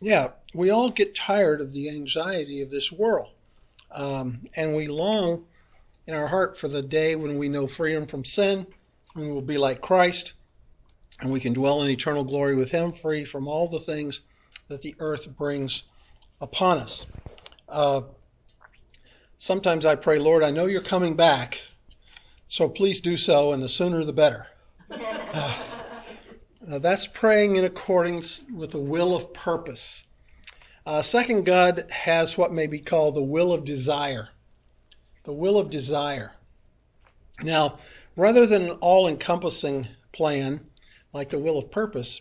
yeah, we all get tired of the anxiety of this world. Um, and we long in our heart for the day when we know freedom from sin, when we will be like Christ, and we can dwell in eternal glory with Him, free from all the things that the earth brings upon us. Uh, sometimes I pray, Lord, I know you're coming back, so please do so, and the sooner the better. uh, that's praying in accordance with the will of purpose. Uh, second, God has what may be called the will of desire. The will of desire. Now, rather than an all encompassing plan like the will of purpose,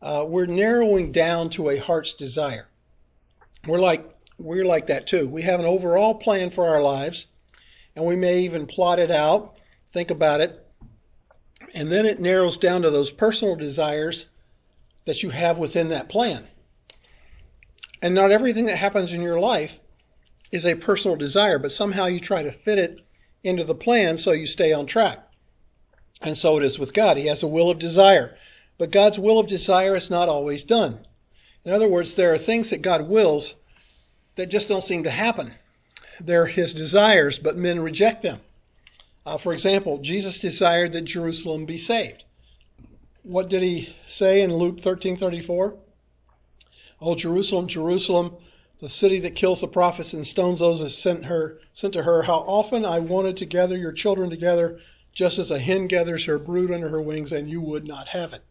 uh, we're narrowing down to a heart's desire. We're like we're like that too. We have an overall plan for our lives, and we may even plot it out, think about it, and then it narrows down to those personal desires that you have within that plan. And not everything that happens in your life is a personal desire, but somehow you try to fit it into the plan so you stay on track. And so it is with God. He has a will of desire. But God's will of desire is not always done. In other words, there are things that God wills that just don't seem to happen. They're His desires, but men reject them. Uh, for example, Jesus desired that Jerusalem be saved. What did he say in Luke 13:34? Oh Jerusalem, Jerusalem, the city that kills the prophets and stones those that sent her sent to her, how often I wanted to gather your children together, just as a hen gathers her brood under her wings, and you would not have it.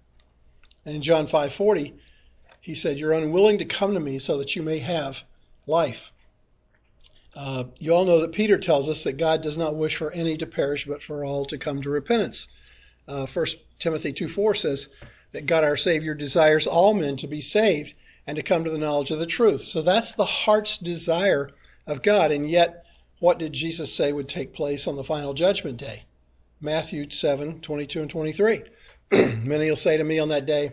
And in John 5:40, he said, You're unwilling to come to me so that you may have life. Uh, you all know that Peter tells us that God does not wish for any to perish, but for all to come to repentance. Uh, 1 Timothy 2 4 says that God our Savior desires all men to be saved and to come to the knowledge of the truth. So that's the heart's desire of God. And yet, what did Jesus say would take place on the final judgment day? Matthew 7 22 and 23. Many will say to me on that day,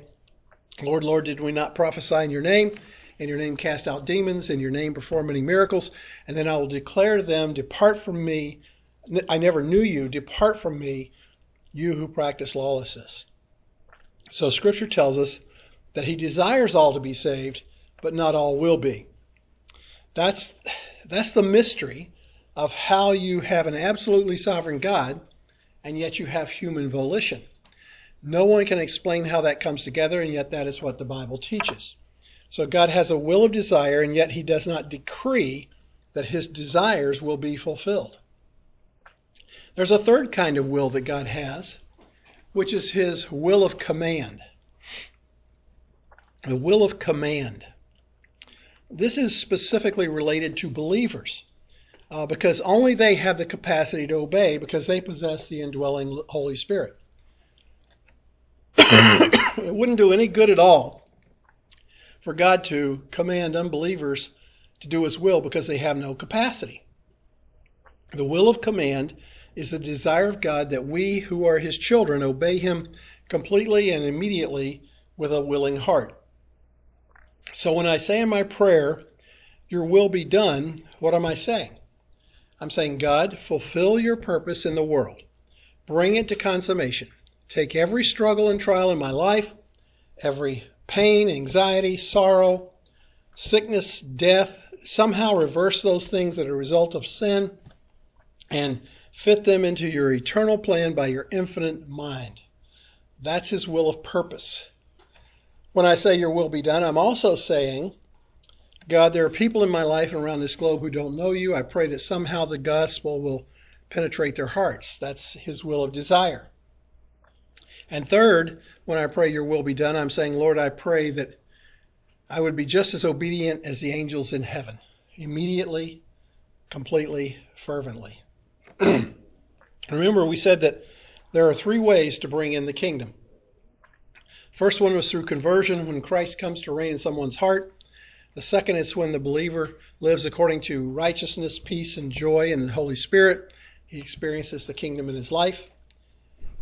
Lord, Lord, did we not prophesy in your name? In your name cast out demons, in your name perform many miracles, and then I will declare to them, Depart from me, I never knew you, depart from me, you who practice lawlessness. So scripture tells us that he desires all to be saved, but not all will be. That's, that's the mystery of how you have an absolutely sovereign God, and yet you have human volition. No one can explain how that comes together, and yet that is what the Bible teaches. So God has a will of desire, and yet he does not decree that his desires will be fulfilled. There's a third kind of will that God has, which is his will of command. The will of command. This is specifically related to believers uh, because only they have the capacity to obey because they possess the indwelling Holy Spirit. it wouldn't do any good at all for God to command unbelievers to do his will because they have no capacity. The will of command is the desire of God that we who are his children obey him completely and immediately with a willing heart. So when I say in my prayer, Your will be done, what am I saying? I'm saying, God, fulfill your purpose in the world. Bring it to consummation. Take every struggle and trial in my life, every pain, anxiety, sorrow, sickness, death, somehow reverse those things that are a result of sin and fit them into your eternal plan by your infinite mind. That's his will of purpose. When I say your will be done, I'm also saying, God, there are people in my life and around this globe who don't know you. I pray that somehow the gospel will penetrate their hearts. That's his will of desire. And third, when I pray your will be done, I'm saying, Lord, I pray that I would be just as obedient as the angels in heaven, immediately, completely, fervently. Remember, we said that there are three ways to bring in the kingdom. First one was through conversion, when Christ comes to reign in someone's heart. The second is when the believer lives according to righteousness, peace, and joy in the Holy Spirit. He experiences the kingdom in his life.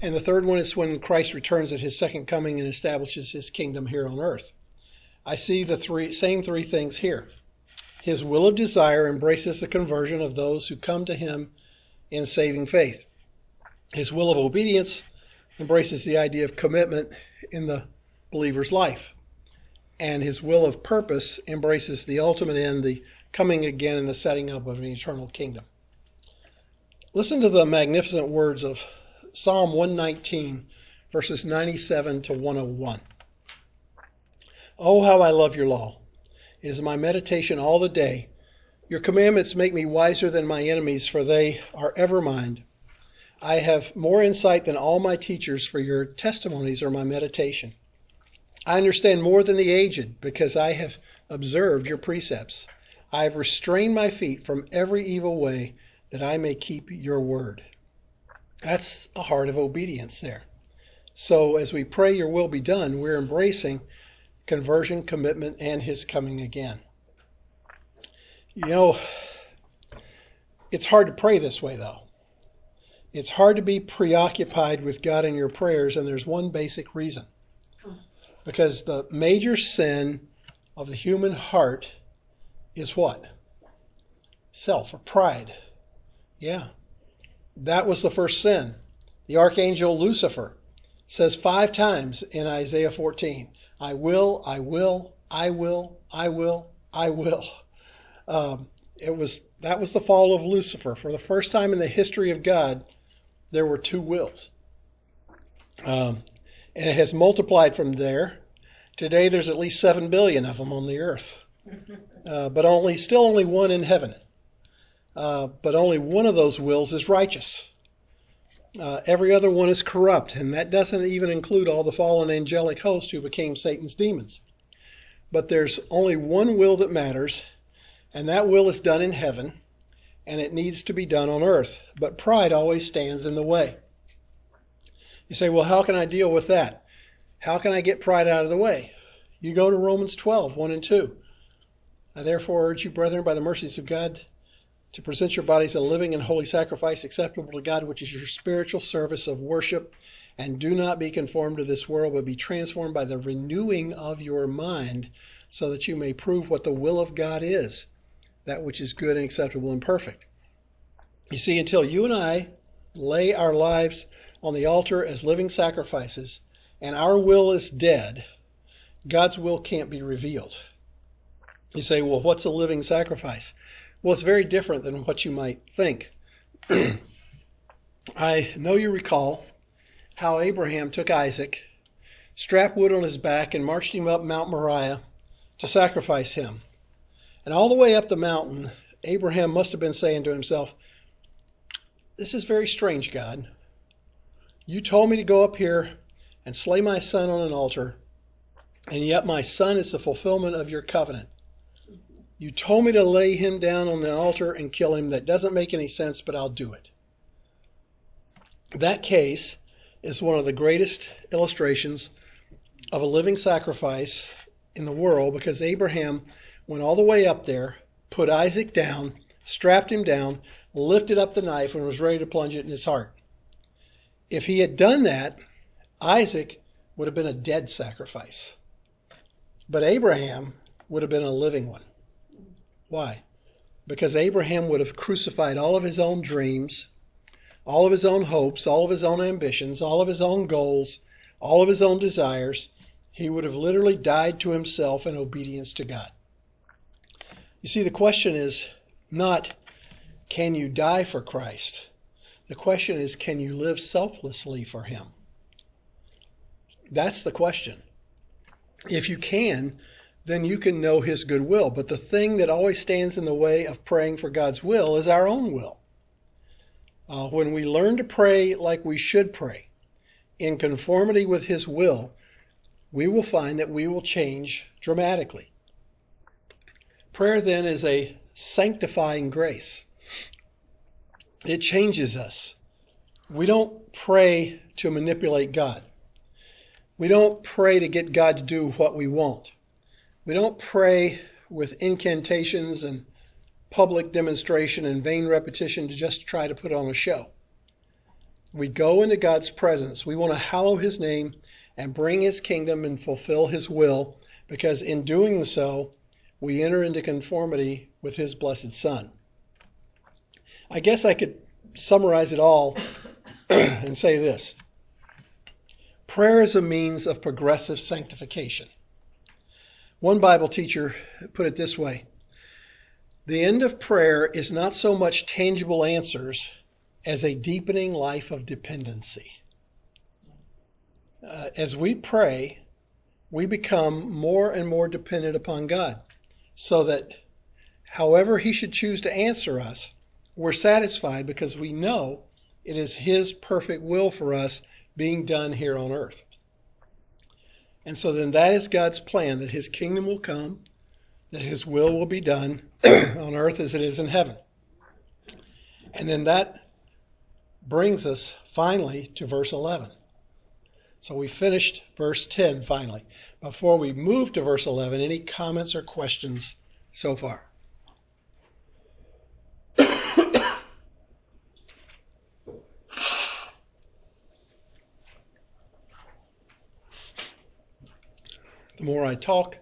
And the third one is when Christ returns at his second coming and establishes his kingdom here on earth. I see the three same three things here. His will of desire embraces the conversion of those who come to him in saving faith. His will of obedience embraces the idea of commitment in the believer's life. and his will of purpose embraces the ultimate end, the coming again and the setting up of an eternal kingdom. Listen to the magnificent words of Psalm 119, verses 97 to 101. Oh, how I love your law! It is my meditation all the day. Your commandments make me wiser than my enemies, for they are ever mine. I have more insight than all my teachers, for your testimonies are my meditation. I understand more than the aged, because I have observed your precepts. I have restrained my feet from every evil way, that I may keep your word. That's a heart of obedience there. So as we pray, Your will be done, we're embracing conversion, commitment, and His coming again. You know, it's hard to pray this way, though. It's hard to be preoccupied with God in your prayers, and there's one basic reason. Because the major sin of the human heart is what? Self or pride. Yeah. That was the first sin. The archangel Lucifer says five times in Isaiah 14, I will, I will, I will, I will, I will. Um, it was that was the fall of Lucifer. For the first time in the history of God, there were two wills. Um, and it has multiplied from there. Today, there's at least seven billion of them on the earth, uh, but only still only one in heaven. Uh, but only one of those wills is righteous. Uh, every other one is corrupt, and that doesn't even include all the fallen angelic hosts who became Satan's demons. But there's only one will that matters, and that will is done in heaven, and it needs to be done on earth. But pride always stands in the way. You say, well, how can I deal with that? How can I get pride out of the way? You go to Romans 12, 1 and 2. I therefore urge you, brethren, by the mercies of God, to present your bodies a living and holy sacrifice acceptable to God, which is your spiritual service of worship. And do not be conformed to this world, but be transformed by the renewing of your mind, so that you may prove what the will of God is, that which is good and acceptable and perfect. You see, until you and I lay our lives on the altar as living sacrifices, and our will is dead, God's will can't be revealed. You say, well, what's a living sacrifice? Well, it's very different than what you might think. I know you recall how Abraham took Isaac, strapped wood on his back, and marched him up Mount Moriah to sacrifice him. And all the way up the mountain, Abraham must have been saying to himself, This is very strange, God. You told me to go up here and slay my son on an altar, and yet my son is the fulfillment of your covenant. You told me to lay him down on the altar and kill him. That doesn't make any sense, but I'll do it. That case is one of the greatest illustrations of a living sacrifice in the world because Abraham went all the way up there, put Isaac down, strapped him down, lifted up the knife, and was ready to plunge it in his heart. If he had done that, Isaac would have been a dead sacrifice. But Abraham would have been a living one. Why? Because Abraham would have crucified all of his own dreams, all of his own hopes, all of his own ambitions, all of his own goals, all of his own desires. He would have literally died to himself in obedience to God. You see, the question is not, can you die for Christ? The question is, can you live selflessly for Him? That's the question. If you can, then you can know His good will. But the thing that always stands in the way of praying for God's will is our own will. Uh, when we learn to pray like we should pray, in conformity with His will, we will find that we will change dramatically. Prayer then is a sanctifying grace. It changes us. We don't pray to manipulate God. We don't pray to get God to do what we want. We don't pray with incantations and public demonstration and vain repetition to just try to put on a show. We go into God's presence. We want to hallow His name and bring His kingdom and fulfill His will because in doing so, we enter into conformity with His blessed Son. I guess I could summarize it all and say this prayer is a means of progressive sanctification. One Bible teacher put it this way The end of prayer is not so much tangible answers as a deepening life of dependency. Uh, as we pray, we become more and more dependent upon God, so that however He should choose to answer us, we're satisfied because we know it is His perfect will for us being done here on earth. And so then that is God's plan that His kingdom will come, that His will will be done on earth as it is in heaven. And then that brings us finally to verse 11. So we finished verse 10 finally. Before we move to verse 11, any comments or questions so far? More I talk,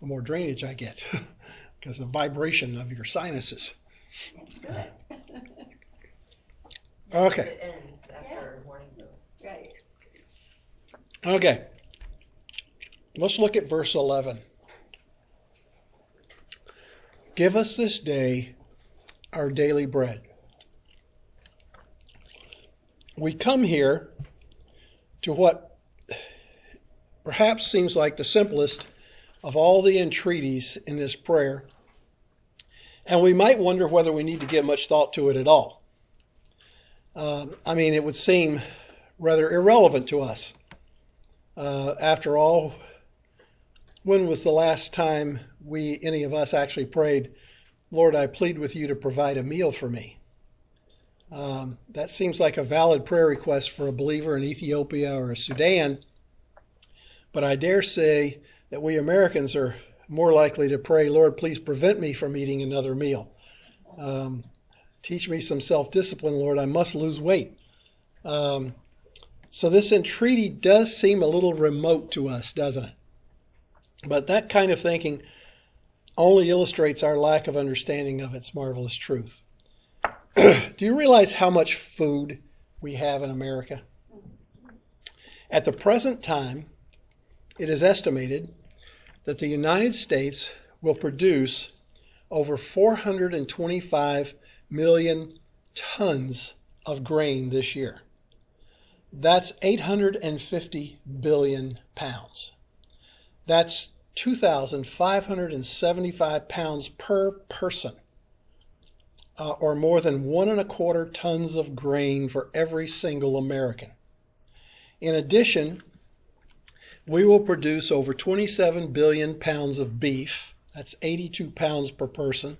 the more drainage I get because of the vibration of your sinuses. Okay. It ends after morning's over. Right. Okay. Let's look at verse 11. Give us this day our daily bread. We come here to what perhaps seems like the simplest of all the entreaties in this prayer, and we might wonder whether we need to give much thought to it at all. Uh, I mean, it would seem rather irrelevant to us. Uh, after all, when was the last time we, any of us, actually prayed, Lord, I plead with you to provide a meal for me? Um, that seems like a valid prayer request for a believer in Ethiopia or Sudan, but I dare say that we Americans are more likely to pray, Lord, please prevent me from eating another meal. Um, teach me some self discipline, Lord. I must lose weight. Um, so this entreaty does seem a little remote to us, doesn't it? But that kind of thinking only illustrates our lack of understanding of its marvelous truth. Do you realize how much food we have in America? At the present time, it is estimated that the United States will produce over 425 million tons of grain this year. That's 850 billion pounds. That's 2,575 pounds per person, uh, or more than one and a quarter tons of grain for every single American. In addition, we will produce over 27 billion pounds of beef, that's 82 pounds per person,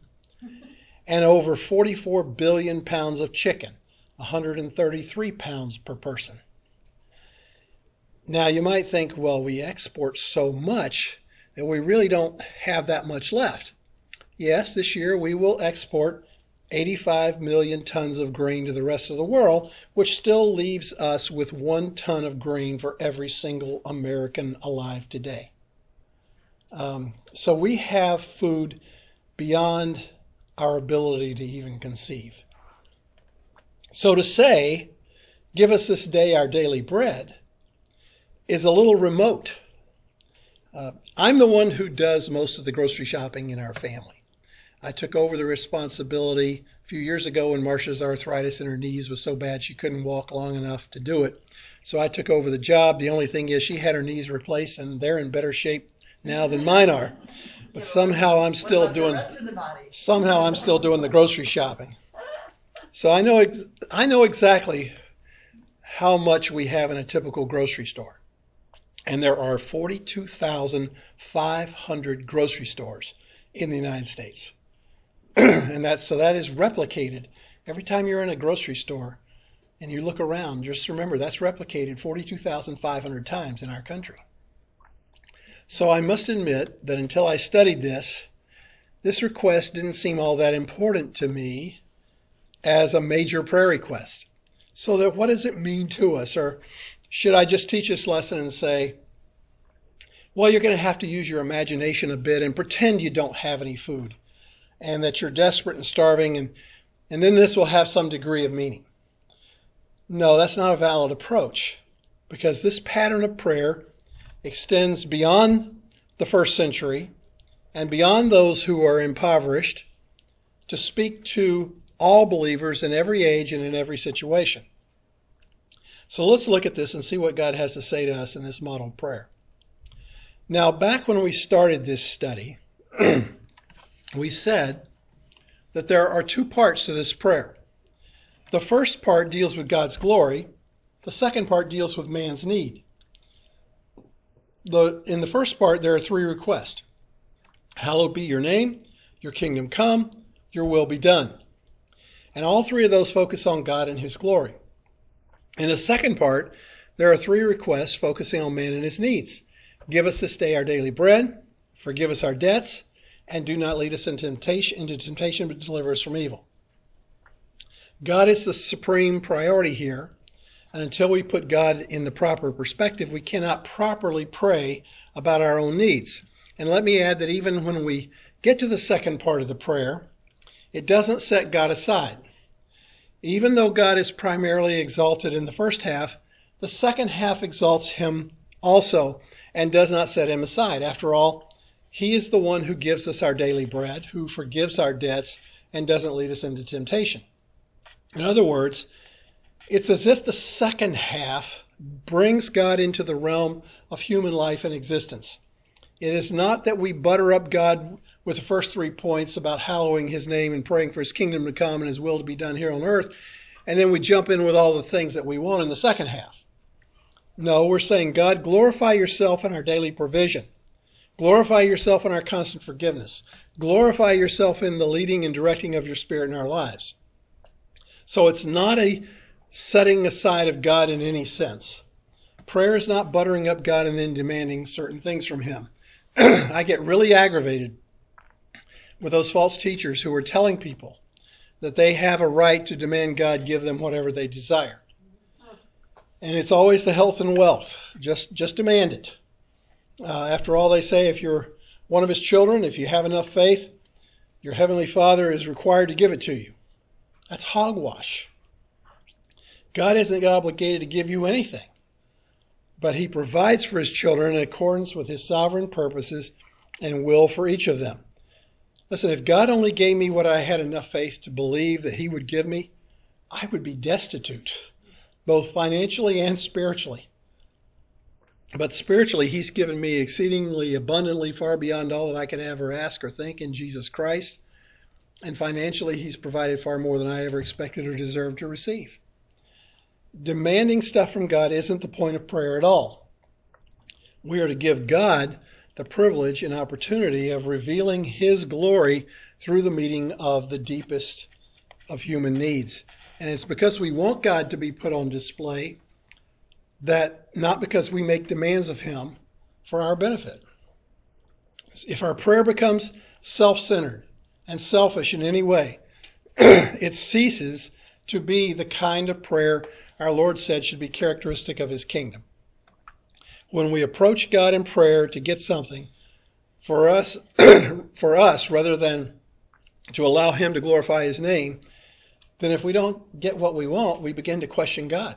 and over 44 billion pounds of chicken, 133 pounds per person. Now, you might think, well, we export so much that we really don't have that much left. Yes, this year we will export 85 million tons of grain to the rest of the world, which still leaves us with one ton of grain for every single American alive today. Um, so we have food beyond our ability to even conceive. So to say, give us this day our daily bread, is a little remote. Uh, I'm the one who does most of the grocery shopping in our family. I took over the responsibility a few years ago when Marcia's arthritis in her knees was so bad she couldn't walk long enough to do it. So I took over the job. The only thing is, she had her knees replaced, and they're in better shape now than mine are. But somehow I'm still doing somehow I'm still doing the grocery shopping. So I know ex- I know exactly how much we have in a typical grocery store. And there are 42,500 grocery stores in the United States. and that's so that is replicated every time you're in a grocery store and you look around, just remember that's replicated 42,500 times in our country. So I must admit that until I studied this, this request didn't seem all that important to me as a major prayer request. So that what does it mean to us? Or should I just teach this lesson and say, well, you're going to have to use your imagination a bit and pretend you don't have any food and that you're desperate and starving and and then this will have some degree of meaning. No, that's not a valid approach because this pattern of prayer extends beyond the first century and beyond those who are impoverished, to speak to all believers in every age and in every situation. So let's look at this and see what God has to say to us in this model of prayer. Now, back when we started this study, we said that there are two parts to this prayer. The first part deals with God's glory, the second part deals with man's need. The, in the first part, there are three requests Hallowed be your name, your kingdom come, your will be done. And all three of those focus on God and his glory. In the second part, there are three requests focusing on man and his needs. Give us this day our daily bread, forgive us our debts, and do not lead us into temptation, into temptation, but deliver us from evil. God is the supreme priority here, and until we put God in the proper perspective, we cannot properly pray about our own needs. And let me add that even when we get to the second part of the prayer, it doesn't set God aside. Even though God is primarily exalted in the first half, the second half exalts him also and does not set him aside. After all, he is the one who gives us our daily bread, who forgives our debts, and doesn't lead us into temptation. In other words, it's as if the second half brings God into the realm of human life and existence. It is not that we butter up God with the first three points about hallowing his name and praying for his kingdom to come and his will to be done here on earth, and then we jump in with all the things that we want in the second half. No, we're saying, God, glorify yourself in our daily provision. Glorify yourself in our constant forgiveness. Glorify yourself in the leading and directing of your Spirit in our lives. So it's not a setting aside of God in any sense. Prayer is not buttering up God and then demanding certain things from Him. I get really aggravated with those false teachers who are telling people that they have a right to demand God give them whatever they desire. And it's always the health and wealth. Just, just demand it. Uh, after all, they say if you're one of His children, if you have enough faith, your Heavenly Father is required to give it to you. That's hogwash. God isn't obligated to give you anything, but He provides for His children in accordance with His sovereign purposes and will for each of them. Listen, if God only gave me what I had enough faith to believe that He would give me, I would be destitute, both financially and spiritually. But spiritually, He's given me exceedingly abundantly, far beyond all that I can ever ask or think in Jesus Christ. And financially, he's provided far more than I ever expected or deserved to receive. Demanding stuff from God isn't the point of prayer at all. We are to give God the privilege and opportunity of revealing his glory through the meeting of the deepest of human needs. And it's because we want God to be put on display that not because we make demands of him for our benefit. If our prayer becomes self centered, and selfish in any way, it ceases to be the kind of prayer our Lord said should be characteristic of his kingdom. When we approach God in prayer to get something for us, for us rather than to allow him to glorify his name, then if we don't get what we want, we begin to question God.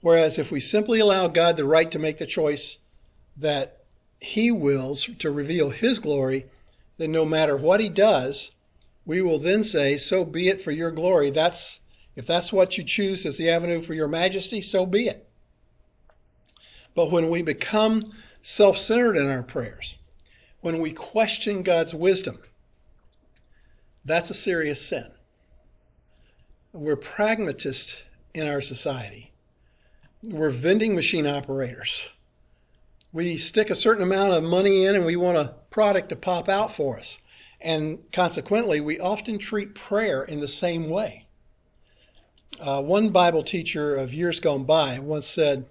Whereas if we simply allow God the right to make the choice that he wills to reveal his glory, then no matter what he does, we will then say, So be it for your glory. That's if that's what you choose as the avenue for your majesty, so be it. But when we become self centered in our prayers, when we question God's wisdom, that's a serious sin. We're pragmatists in our society. We're vending machine operators. We stick a certain amount of money in and we want a product to pop out for us. And consequently, we often treat prayer in the same way. Uh, one Bible teacher of years gone by once said,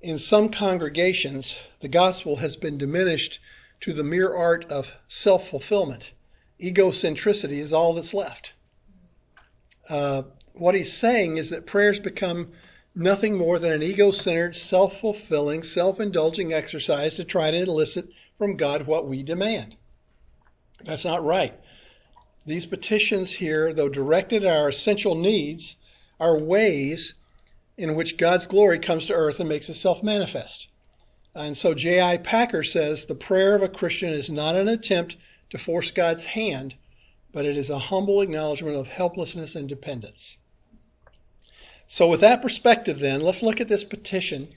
In some congregations, the gospel has been diminished to the mere art of self fulfillment. Egocentricity is all that's left. Uh, what he's saying is that prayers become nothing more than an ego centered, self fulfilling, self indulging exercise to try to elicit from God what we demand. That's not right. These petitions here, though directed at our essential needs, are ways in which God's glory comes to earth and makes itself manifest. And so J.I. Packer says the prayer of a Christian is not an attempt to force God's hand, but it is a humble acknowledgement of helplessness and dependence. So, with that perspective, then, let's look at this petition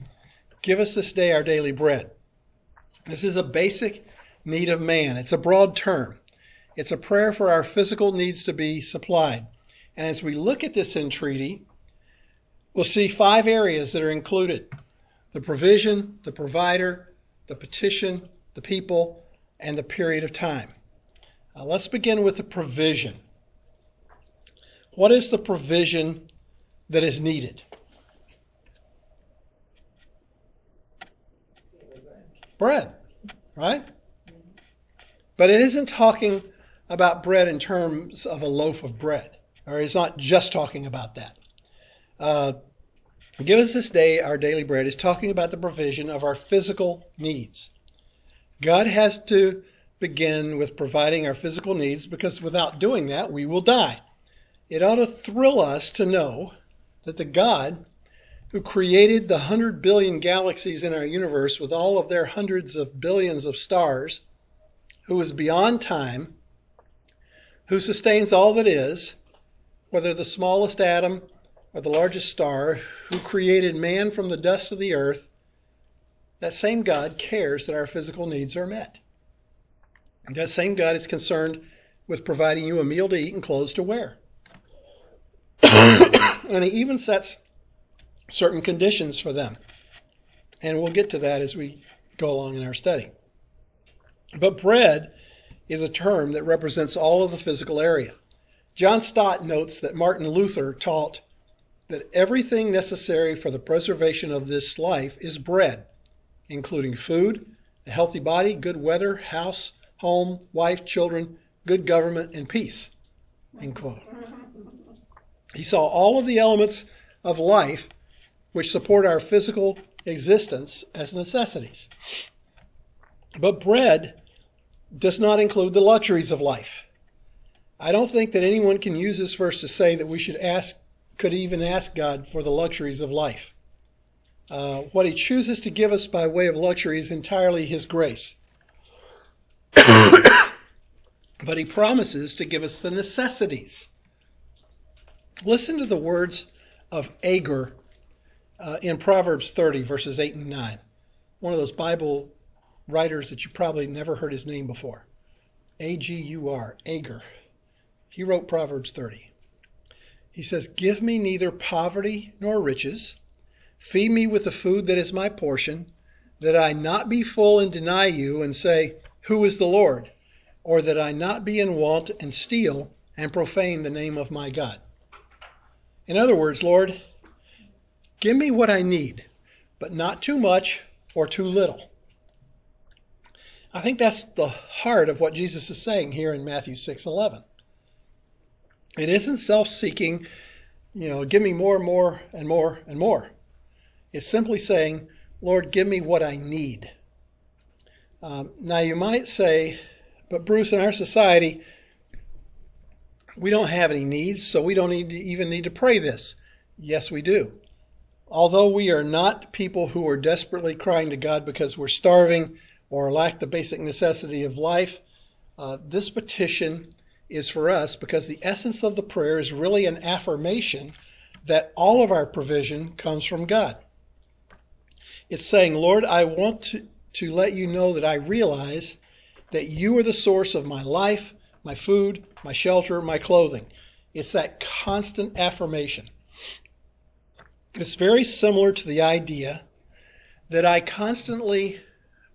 Give us this day our daily bread. This is a basic need of man, it's a broad term. It's a prayer for our physical needs to be supplied. And as we look at this entreaty, we'll see five areas that are included the provision, the provider, the petition, the people, and the period of time. Now, let's begin with the provision. What is the provision that is needed? Bread, right? But it isn't talking about bread in terms of a loaf of bread, or it's not just talking about that. Uh, Give us this day our daily bread is talking about the provision of our physical needs. God has to begin with providing our physical needs because without doing that, we will die. It ought to thrill us to know that the God who created the hundred billion galaxies in our universe with all of their hundreds of billions of stars, who is beyond time, who sustains all that is, whether the smallest atom or the largest star, who created man from the dust of the earth, that same God cares that our physical needs are met. That same God is concerned with providing you a meal to eat and clothes to wear. and he even sets certain conditions for them. And we'll get to that as we go along in our study. But bread is a term that represents all of the physical area. John Stott notes that Martin Luther taught that everything necessary for the preservation of this life is bread, including food, a healthy body, good weather, house, home, wife, children, good government, and peace. End quote. He saw all of the elements of life which support our physical existence as necessities. But bread does not include the luxuries of life. I don't think that anyone can use this verse to say that we should ask could even ask God for the luxuries of life. Uh, what he chooses to give us by way of luxury is entirely his grace. but he promises to give us the necessities. Listen to the words of Agur uh, in Proverbs 30, verses 8 and 9. One of those Bible writers that you probably never heard his name before. A G U R, Agur. He wrote Proverbs 30. He says, Give me neither poverty nor riches. Feed me with the food that is my portion, that I not be full and deny you and say, Who is the Lord? Or that I not be in want and steal and profane the name of my God. In other words, Lord, give me what I need, but not too much or too little. I think that's the heart of what Jesus is saying here in Matthew 6 11. It isn't self seeking, you know, give me more and more and more and more. It's simply saying, Lord, give me what I need. Um, now, you might say, but Bruce, in our society, we don't have any needs, so we don't need even need to pray this. Yes, we do. Although we are not people who are desperately crying to God because we're starving or lack the basic necessity of life, uh, this petition is for us because the essence of the prayer is really an affirmation that all of our provision comes from God. It's saying, Lord, I want to, to let you know that I realize that you are the source of my life, my food, my shelter, my clothing. It's that constant affirmation. It's very similar to the idea that I constantly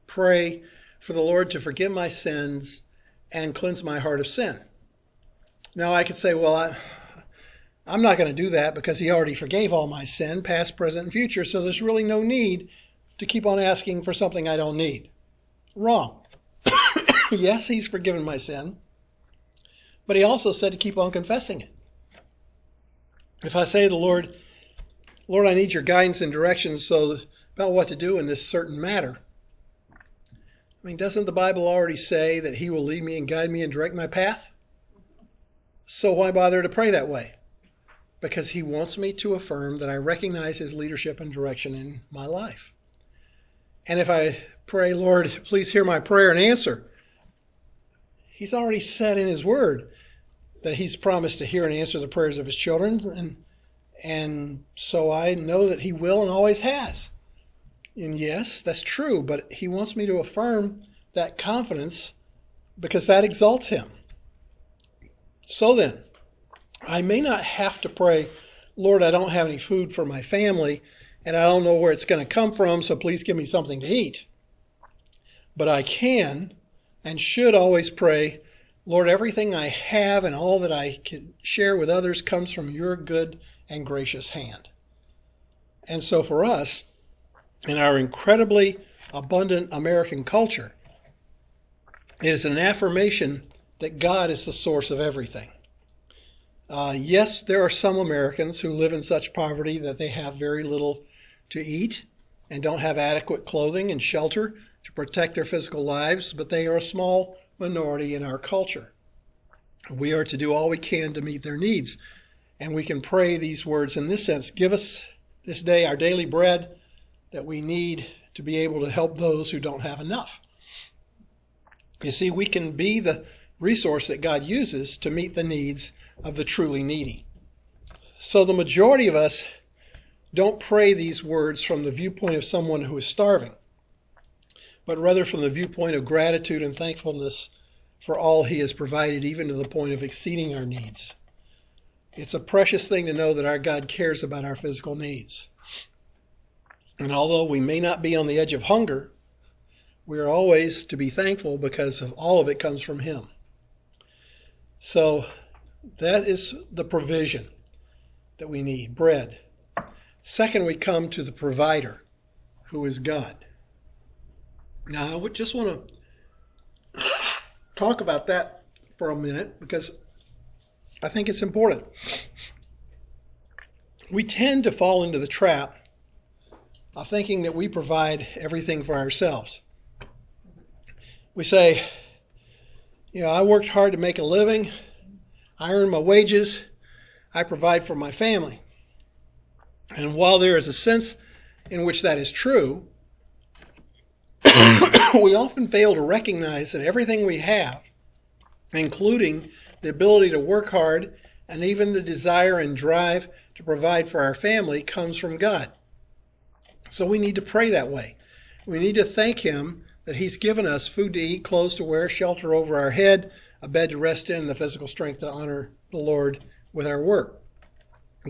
pray for the Lord to forgive my sins and cleanse my heart of sin. Now I could say, well, I, I'm not going to do that because he already forgave all my sin, past, present, and future, so there's really no need to keep on asking for something I don't need. Wrong. yes, he's forgiven my sin, but he also said to keep on confessing it. If I say to the Lord, Lord, I need your guidance and directions so about what to do in this certain matter. I mean, doesn't the Bible already say that he will lead me and guide me and direct my path? So why bother to pray that way? Because he wants me to affirm that I recognize his leadership and direction in my life. And if I pray, Lord, please hear my prayer and answer, He's already said in His Word that He's promised to hear and answer the prayers of His children. And, and so I know that He will and always has. And yes, that's true, but He wants me to affirm that confidence because that exalts Him. So then, I may not have to pray, Lord, I don't have any food for my family and I don't know where it's going to come from, so please give me something to eat. But I can and should always pray, Lord, everything I have and all that I can share with others comes from your good and gracious hand. And so for us, in our incredibly abundant American culture, it is an affirmation that God is the source of everything. Uh, yes, there are some Americans who live in such poverty that they have very little to eat and don't have adequate clothing and shelter to protect their physical lives, but they are a small minority in our culture. We are to do all we can to meet their needs. And we can pray these words in this sense Give us this day our daily bread that we need to be able to help those who don't have enough. You see, we can be the resource that God uses to meet the needs of the truly needy. So the majority of us don't pray these words from the viewpoint of someone who is starving, but rather from the viewpoint of gratitude and thankfulness for all He has provided, even to the point of exceeding our needs. It's a precious thing to know that our God cares about our physical needs. And although we may not be on the edge of hunger, we are always to be thankful because of all of it comes from Him. So that is the provision that we need bread. Second, we come to the provider, who is God. Now, I would just want to talk about that for a minute because I think it's important. We tend to fall into the trap of thinking that we provide everything for ourselves. We say, you know, I worked hard to make a living, I earn my wages, I provide for my family. And while there is a sense in which that is true, we often fail to recognize that everything we have, including the ability to work hard and even the desire and drive to provide for our family, comes from God. So we need to pray that way. We need to thank Him that He's given us food to eat, clothes to wear, shelter over our head, a bed to rest in, and the physical strength to honor the Lord with our work.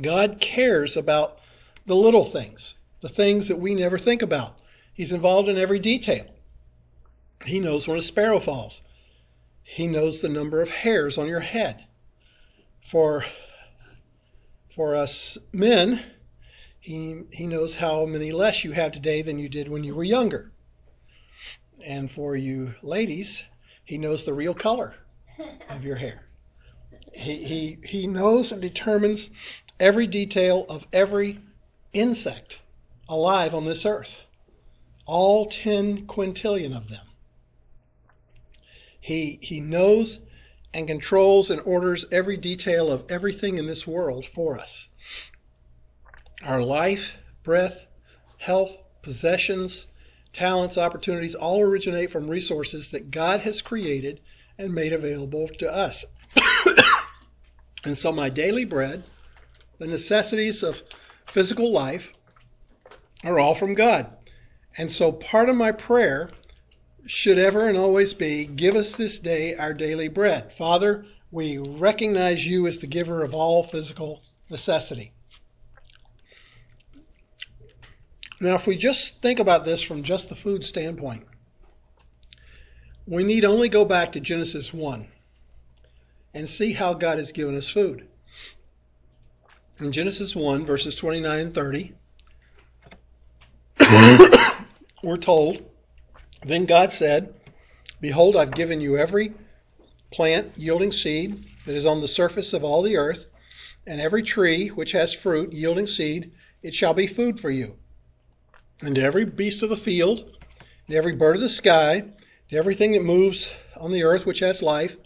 God cares about the little things, the things that we never think about. He's involved in every detail. He knows when a sparrow falls. He knows the number of hairs on your head. For for us men, he he knows how many less you have today than you did when you were younger. And for you ladies, he knows the real color of your hair. He he he knows and determines every detail of every insect alive on this earth, all 10 quintillion of them. He, he knows and controls and orders every detail of everything in this world for us. Our life, breath, health, possessions, talents, opportunities all originate from resources that God has created and made available to us. and so, my daily bread, the necessities of physical life are all from God. And so part of my prayer should ever and always be give us this day our daily bread. Father, we recognize you as the giver of all physical necessity. Now, if we just think about this from just the food standpoint, we need only go back to Genesis 1 and see how God has given us food in Genesis 1, verses 29 and 30, we're told, Then God said, Behold, I've given you every plant yielding seed that is on the surface of all the earth, and every tree which has fruit yielding seed, it shall be food for you. And to every beast of the field, and every bird of the sky, to everything that moves on the earth which has life,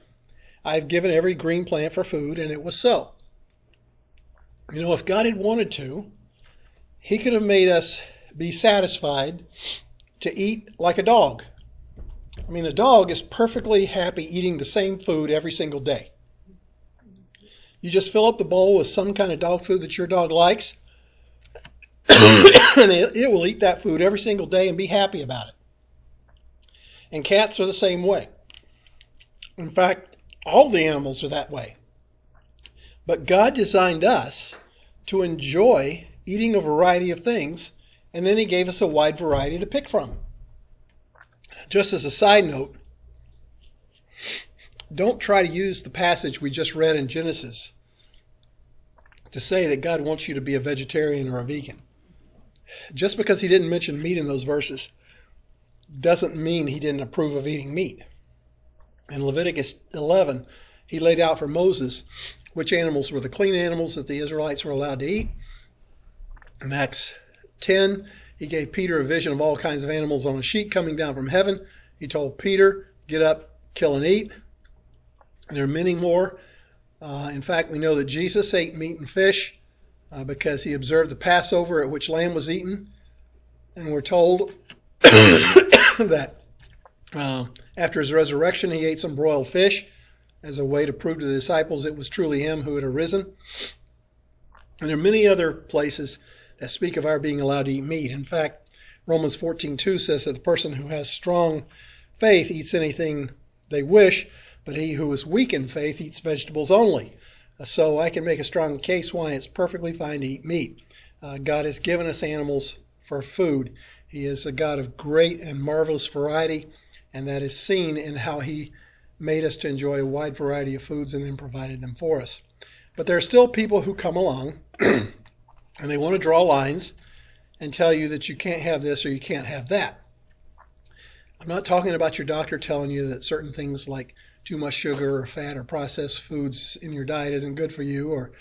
I have given every green plant for food, and it was so. You know, if God had wanted to, He could have made us be satisfied to eat like a dog. I mean, a dog is perfectly happy eating the same food every single day. You just fill up the bowl with some kind of dog food that your dog likes, and it, it will eat that food every single day and be happy about it. And cats are the same way. In fact, all the animals are that way. But God designed us to enjoy eating a variety of things, and then He gave us a wide variety to pick from. Just as a side note, don't try to use the passage we just read in Genesis to say that God wants you to be a vegetarian or a vegan. Just because He didn't mention meat in those verses doesn't mean He didn't approve of eating meat. In Leviticus 11, He laid out for Moses which animals were the clean animals that the Israelites were allowed to eat. In Acts 10, he gave Peter a vision of all kinds of animals on a sheet coming down from heaven. He told Peter, Get up, kill, and eat. And there are many more. Uh, in fact, we know that Jesus ate meat and fish uh, because he observed the Passover at which lamb was eaten. And we're told that uh, after his resurrection, he ate some broiled fish as a way to prove to the disciples it was truly him who had arisen. And there are many other places that speak of our being allowed to eat meat. In fact, Romans 14:2 says that the person who has strong faith eats anything they wish, but he who is weak in faith eats vegetables only. So I can make a strong case why it's perfectly fine to eat meat. Uh, God has given us animals for food. He is a God of great and marvelous variety, and that is seen in how He made us to enjoy a wide variety of foods and then provided them for us. But there are still people who come along and they want to draw lines and tell you that you can't have this or you can't have that. I'm not talking about your doctor telling you that certain things like too much sugar or fat or processed foods in your diet isn't good for you, or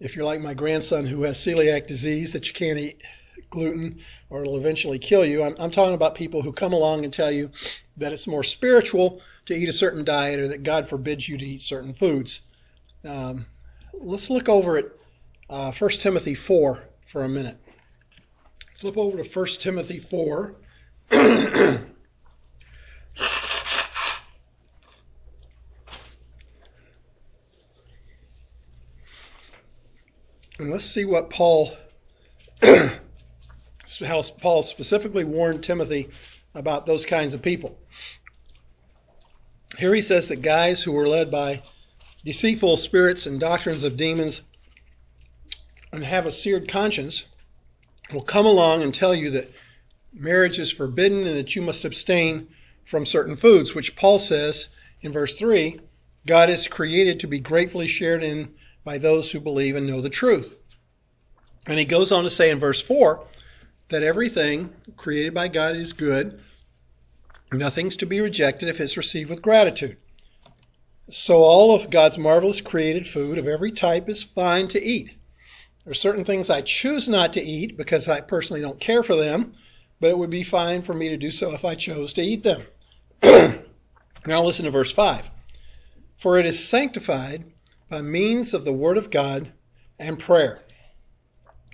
if you're like my grandson who has celiac disease that you can't eat gluten or it'll eventually kill you. I'm, I'm talking about people who come along and tell you that it's more spiritual to eat a certain diet or that God forbids you to eat certain foods. Um, let's look over at uh, 1 Timothy 4 for a minute. Flip over to 1 Timothy 4. and let's see what Paul, how Paul specifically warned Timothy about those kinds of people. Here he says that guys who were led by deceitful spirits and doctrines of demons and have a seared conscience will come along and tell you that marriage is forbidden and that you must abstain from certain foods, which Paul says in verse 3 God is created to be gratefully shared in by those who believe and know the truth. And he goes on to say in verse 4 that everything created by God is good Nothing's to be rejected if it's received with gratitude. So, all of God's marvelous created food of every type is fine to eat. There are certain things I choose not to eat because I personally don't care for them, but it would be fine for me to do so if I chose to eat them. now, listen to verse 5. For it is sanctified by means of the Word of God and prayer.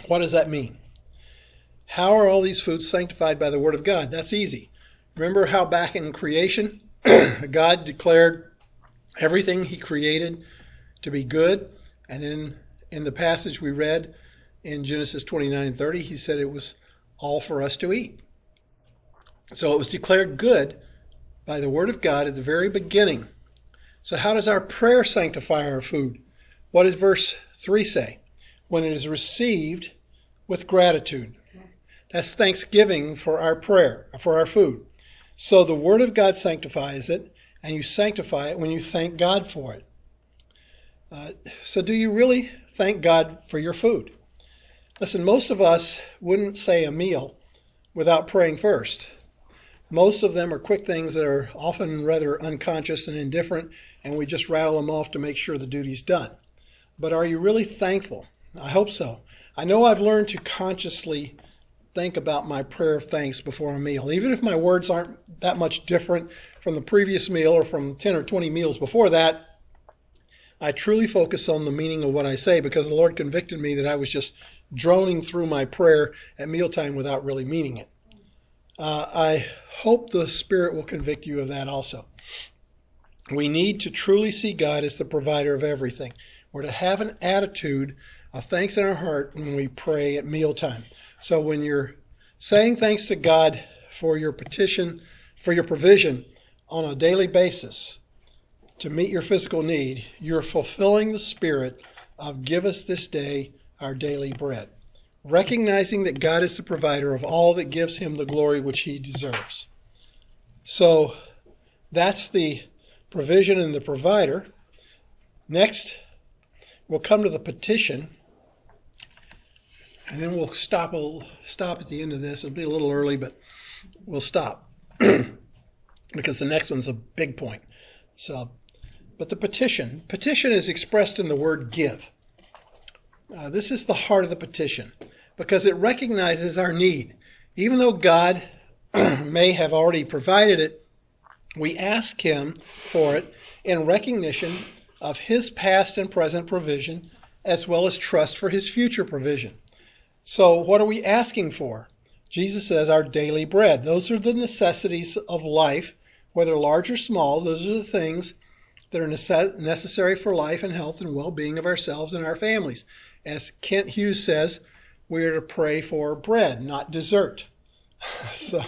What does that mean? How are all these foods sanctified by the Word of God? That's easy. Remember how back in creation, God declared everything He created to be good? And in, in the passage we read in Genesis 29 and 30, He said it was all for us to eat. So it was declared good by the Word of God at the very beginning. So, how does our prayer sanctify our food? What did verse 3 say? When it is received with gratitude. That's thanksgiving for our prayer, for our food. So the Word of God sanctifies it, and you sanctify it when you thank God for it. Uh, so, do you really thank God for your food? Listen, most of us wouldn't say a meal without praying first. Most of them are quick things that are often rather unconscious and indifferent, and we just rattle them off to make sure the duty's done. But are you really thankful? I hope so. I know I've learned to consciously think about my prayer of thanks before a meal. Even if my words aren't that much different from the previous meal or from 10 or 20 meals before that, I truly focus on the meaning of what I say because the Lord convicted me that I was just droning through my prayer at mealtime without really meaning it. uh, I hope the Spirit will convict you of that also. We need to truly see God as the provider of everything. We're to have an attitude of thanks in our heart when we pray at mealtime. So when you're saying thanks to God for your petition, for your provision on a daily basis to meet your physical need, you're fulfilling the spirit of give us this day our daily bread, recognizing that God is the provider of all that gives him the glory which he deserves. So that's the provision and the provider. Next, we'll come to the petition, and then we'll stop. We'll stop at the end of this. It'll be a little early, but we'll stop because the next one's a big point. So, but the petition, petition is expressed in the word give. Uh, this is the heart of the petition because it recognizes our need. Even though God may have already provided it, we ask Him for it in recognition of His past and present provision, as well as trust for His future provision. So, what are we asking for? Jesus says our daily bread. Those are the necessities of life, whether large or small. Those are the things that are necessary for life and health and well being of ourselves and our families. As Kent Hughes says, we are to pray for bread, not dessert. so,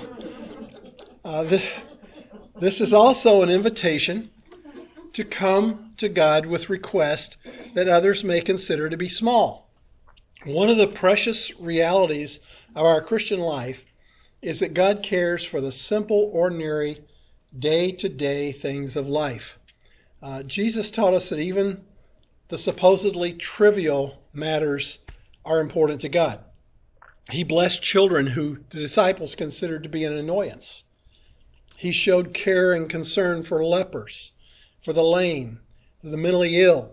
uh, this, this is also an invitation to come to God with requests that others may consider to be small. One of the precious realities of our Christian life is that God cares for the simple, ordinary, day to day things of life. Uh, Jesus taught us that even the supposedly trivial matters are important to God. He blessed children who the disciples considered to be an annoyance. He showed care and concern for lepers, for the lame, the mentally ill.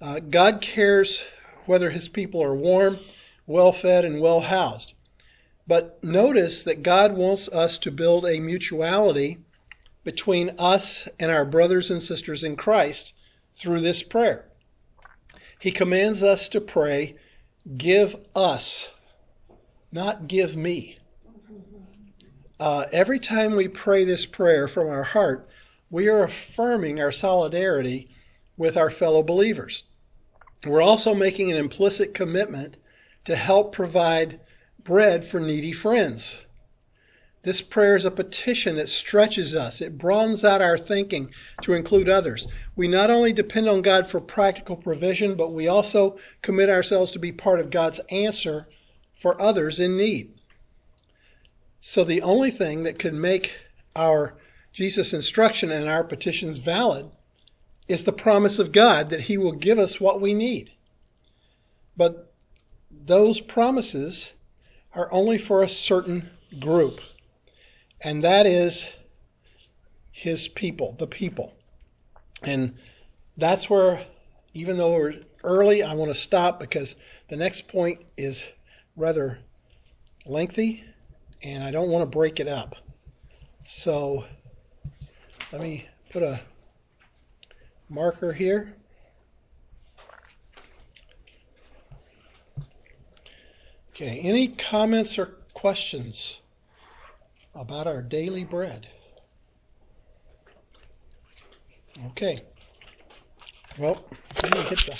Uh, God cares whether his people are warm, well fed, and well housed. But notice that God wants us to build a mutuality between us and our brothers and sisters in Christ through this prayer. He commands us to pray, Give us, not give me. Uh, every time we pray this prayer from our heart, we are affirming our solidarity with our fellow believers. We're also making an implicit commitment to help provide bread for needy friends. This prayer is a petition that stretches us. It broadens out our thinking to include others. We not only depend on God for practical provision, but we also commit ourselves to be part of God's answer for others in need. So the only thing that could make our Jesus' instruction and our petitions valid is the promise of God that He will give us what we need. But those promises are only for a certain group and that is his people, the people. And that's where, even though we're early, I want to stop because the next point is rather lengthy and I don't want to break it up. So let me put a marker here. Okay, any comments or questions? About our daily bread. Okay. Well, let me hit the